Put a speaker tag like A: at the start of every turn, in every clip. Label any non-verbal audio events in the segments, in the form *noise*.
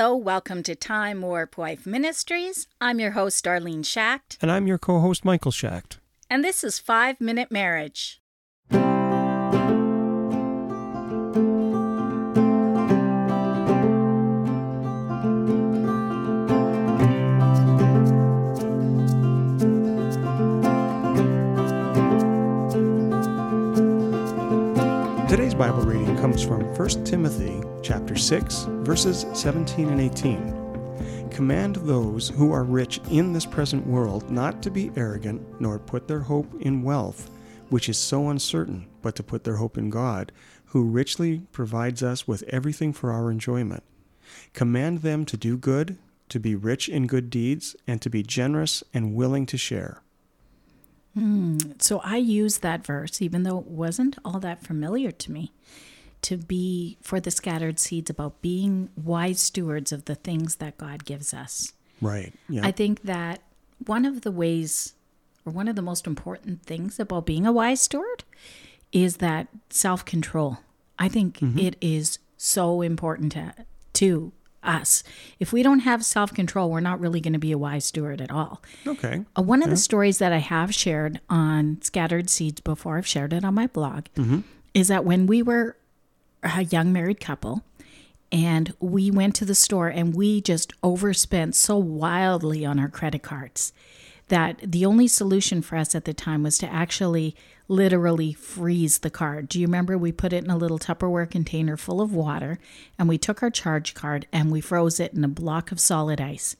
A: Hello, welcome to Time Warp Wife Ministries. I'm your host, Darlene Schacht,
B: And I'm your co host, Michael Schacht.
A: and this is Five Minute Marriage.
B: Comes from 1 Timothy chapter 6, verses 17 and 18. Command those who are rich in this present world not to be arrogant, nor put their hope in wealth, which is so uncertain, but to put their hope in God, who richly provides us with everything for our enjoyment. Command them to do good, to be rich in good deeds, and to be generous and willing to share.
A: Hmm, so I used that verse, even though it wasn't all that familiar to me, to be for the scattered seeds about being wise stewards of the things that God gives us.
B: Right. Yeah.
A: I think that one of the ways, or one of the most important things about being a wise steward, is that self control. I think it is so important to, to us. If we don't have self control, we're not really going to be a wise steward at all.
B: okay.
A: Uh, one of the stories that I have shared on Scattered Seeds before, I've shared it on my blog, is that when we were a young married couple and we went to the store and we just overspent so wildly on our credit cards that the only solution for us at the time was to actually literally freeze the card. Do you remember we put it in a little Tupperware container full of water and we took our charge card and we froze it in a block of solid ice.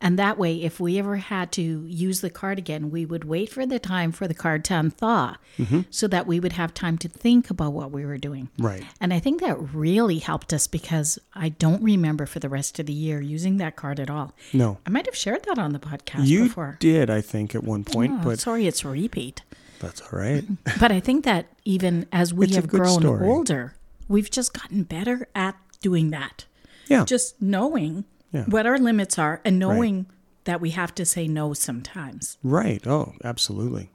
A: And that way, if we ever had to use the card again, we would wait for the time for the card to unthaw mm-hmm. so that we would have time to think about what we were doing.
B: Right.
A: And I think that really helped us because I don't remember for the rest of the year using that card at all.
B: No.
A: I might have shared that on the podcast
B: You
A: before.
B: did, I think, at one point,
A: Oh,
B: but
A: sorry, it's a repeat.
B: that's all right. *laughs*
A: But I think that even as we
B: It's
A: have grown
B: story.
A: older, we've just gotten better at doing that.
B: Yeah.
A: Just knowing
B: Yeah.
A: what our limits are and knowing that we have to say no sometimes.
B: right. Oh, absolutely.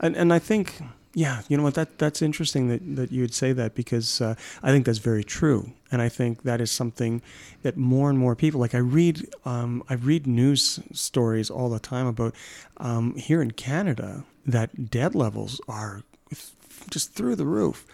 B: And and I think, yeah, you know what? That that's interesting that that you would say that because uh, I think that's very true, and I think that is something that more and more people like. I read um, I read news stories all the time about um, here in Canada that debt levels are just through the roof.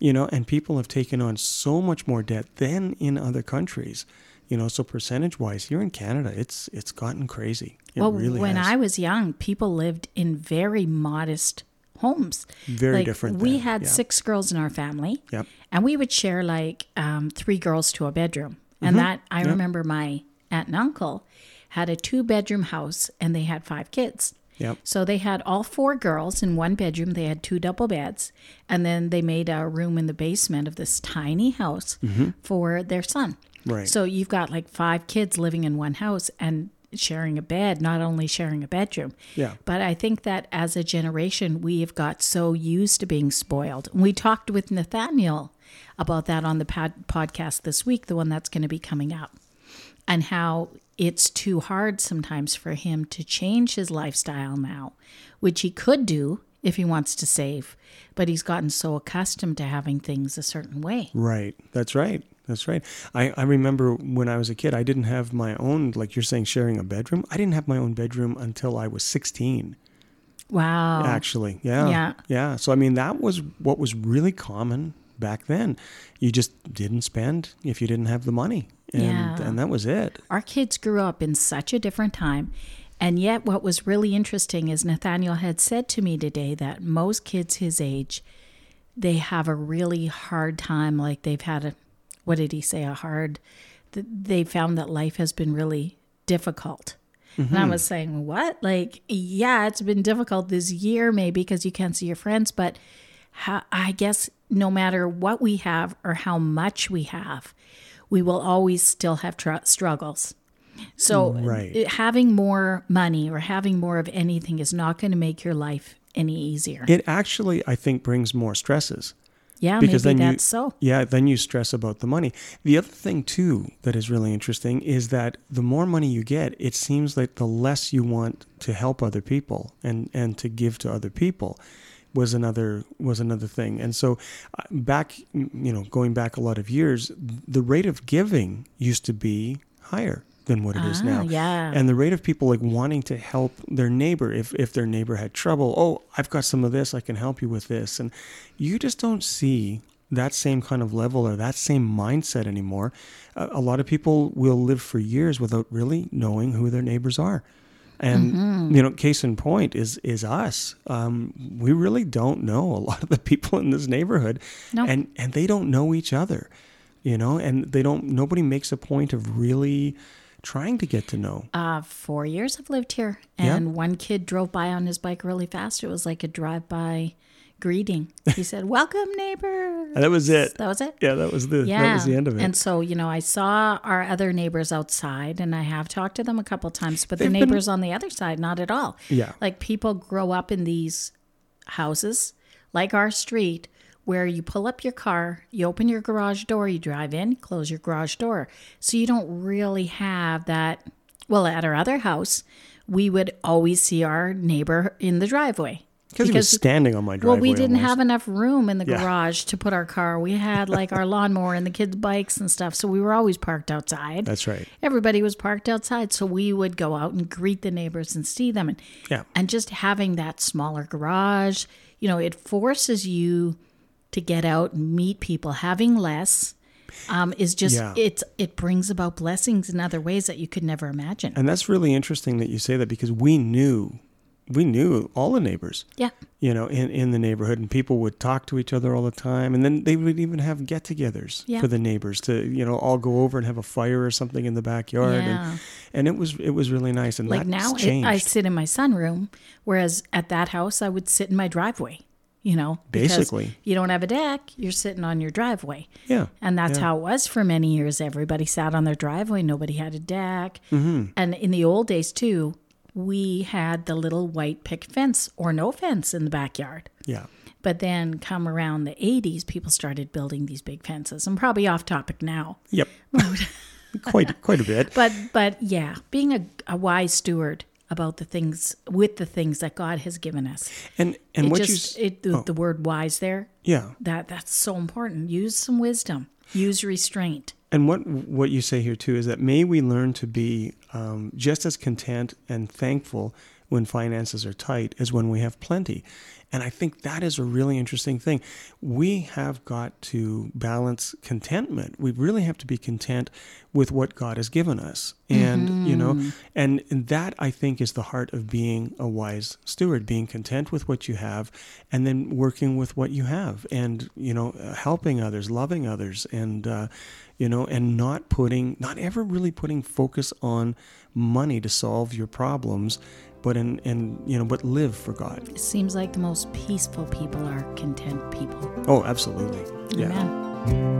B: You know, and people have taken on so much more debt than in other countries. You know, so percentage wise, here in Canada, it's it's gotten crazy. It
A: well,
B: really
A: when
B: has.
A: I was young, people lived in very modest homes.
B: Very
A: like,
B: different
A: We
B: then,
A: had
B: yeah.
A: six girls in our family.
B: Yep.
A: And we would share like um, three girls to a bedroom. And
B: Mm-hmm.
A: that, I remember my aunt and uncle had a two bedroom house and they had five kids.
B: Yep.
A: So they had all four girls in one bedroom. They had two double beds. And then they made a room in the basement of this tiny house for their son.
B: Right.
A: So you've got like five kids living in one house and sharing a bed, not only sharing a bedroom.
B: Yeah.
A: But I think that as a generation, we have got so used to being spoiled. We talked with Nathaniel about that on the pod- podcast this week, the one that's going to be coming up, and how it's too hard sometimes for him to change his lifestyle now, which he could do if he wants to save, but he's gotten so accustomed to having things a certain way.
B: Right. That's right. That's right. I, I remember when I was a kid, I didn't have my own, like you're saying, sharing a bedroom. I didn't have my own bedroom until I was 16,
A: Wow.
B: actually. Yeah.
A: Yeah.
B: Yeah. So, I mean, that was what was really common back then. You just didn't spend if you didn't have the money. And,
A: Yeah.
B: and that was it.
A: Our kids grew up in such a different time. And yet, what was really interesting is Nathaniel had said to me today that most kids his age, they have a really hard time. Like they've had a, what did he say, a hard, they found that life has been really difficult. And I was mm-hmm. saying, what? Like, yeah, it's been difficult this year, maybe because you can't see your friends, but how, I guess no matter what we have or how much we have, we will always still have tr- struggles. So
B: Right.
A: it- having more money or having more of anything is not going to make your life any easier.
B: It actually, I think, brings more stresses.
A: Yeah,
B: because
A: maybe
B: then you-
A: that's so.
B: Yeah, then you stress about the money. The other thing too that is really interesting is that the more money you get, it seems like the less you want to help other people and and to give to other people was another was another thing. And so uh, back you know, going back a lot of years, the rate of giving used to be higher than what it is
A: Ah,
B: now.
A: yeah.
B: And the rate of people like wanting to help their neighbor if if their neighbor had trouble, oh, I've got some of this, I can help you with this. And you just don't see that same kind of level or that same mindset anymore. A, a lot of people will live for years without really knowing who their neighbors are. And
A: Mm-hmm.
B: you know, case in point is is us. Um, we really don't know a lot of the people in this neighborhood,
A: No.
B: and and they don't know each other, you know, and they don't. Nobody makes a point of really trying to get to know.
A: Uh, four years I've lived here,
B: Yeah.
A: and one kid drove by on his bike really fast. It was like a drive-by greeting. He said, *laughs* "Welcome, neighbor."
B: And that was it.
A: That was it.
B: Yeah, that was the
A: Yeah.
B: that was the end of it.
A: And so, you know, I saw our other neighbors outside and I have talked to them a couple times, but
B: They've
A: the
B: been-
A: neighbors on the other side, not at all.
B: Yeah.
A: Like people grow up in these houses, like our street, where you pull up your car, you open your garage door, you drive in, close your garage door. So you don't really have that. Well, at our other house, we would always see our neighbor in the driveway.
B: because he was standing on my driveway.
A: Well, we didn't
B: almost.
A: have enough room in the
B: Yeah.
A: garage to put our car. We had like our lawnmower and the kids' bikes and stuff. So we were always parked outside.
B: That's right.
A: Everybody was parked outside. So we would go out and greet the neighbors and see them. And,
B: Yeah.
A: and just having that smaller garage, you know, it forces you to get out and meet people. Having less um, is just,
B: Yeah.
A: it's, it brings about blessings in other ways that you could never imagine.
B: And that's really interesting that you say that because we knew, we knew all the neighbors,
A: yeah.
B: you know, in, in the neighborhood, and people would talk to each other all the time, and then they would even have get-togethers
A: Yeah.
B: for the neighbors to, you know, all go over and have a fire or something in the backyard,
A: Yeah.
B: and and it was it was really nice. And
A: like now it. I sit in my sunroom, whereas at that house I would sit in my driveway. You know,
B: Basically.
A: you don't have a deck, you're sitting on your driveway,
B: yeah,
A: and that's
B: Yeah.
A: how it was for many years. Everybody sat on their driveway, nobody had a deck,
B: Mm-hmm.
A: and in the old days too, we had the little white pick fence or no fence in the backyard.
B: yeah.
A: But then, come around the 80s, people started building these big fences. I'm probably off topic now.
B: Yep. *laughs* quite quite a bit.
A: But but yeah, being a, a wise steward about the things with the things that God has given us.
B: And and
A: it
B: what
A: just
B: you
A: it, the,
B: oh.
A: the word wise there
B: yeah.
A: that that's so important. Use some wisdom. Use restraint.
B: And what what you say here too is that may we learn to be um, just as content and thankful when finances are tight as when we have plenty. And I think that is a really interesting thing. We have got to balance contentment. We really have to be content with what God has given us. And, you know, and, and that I think is the heart of being a wise steward, being content with what you have and then working with what you have and, you know, helping others, loving others and, uh, you know, and not putting, not ever really putting focus on money to solve your problems, but in, in you know, but live for God.
A: It seems like the most peaceful people are content people.
B: Oh, absolutely. Yeah.
A: Amen.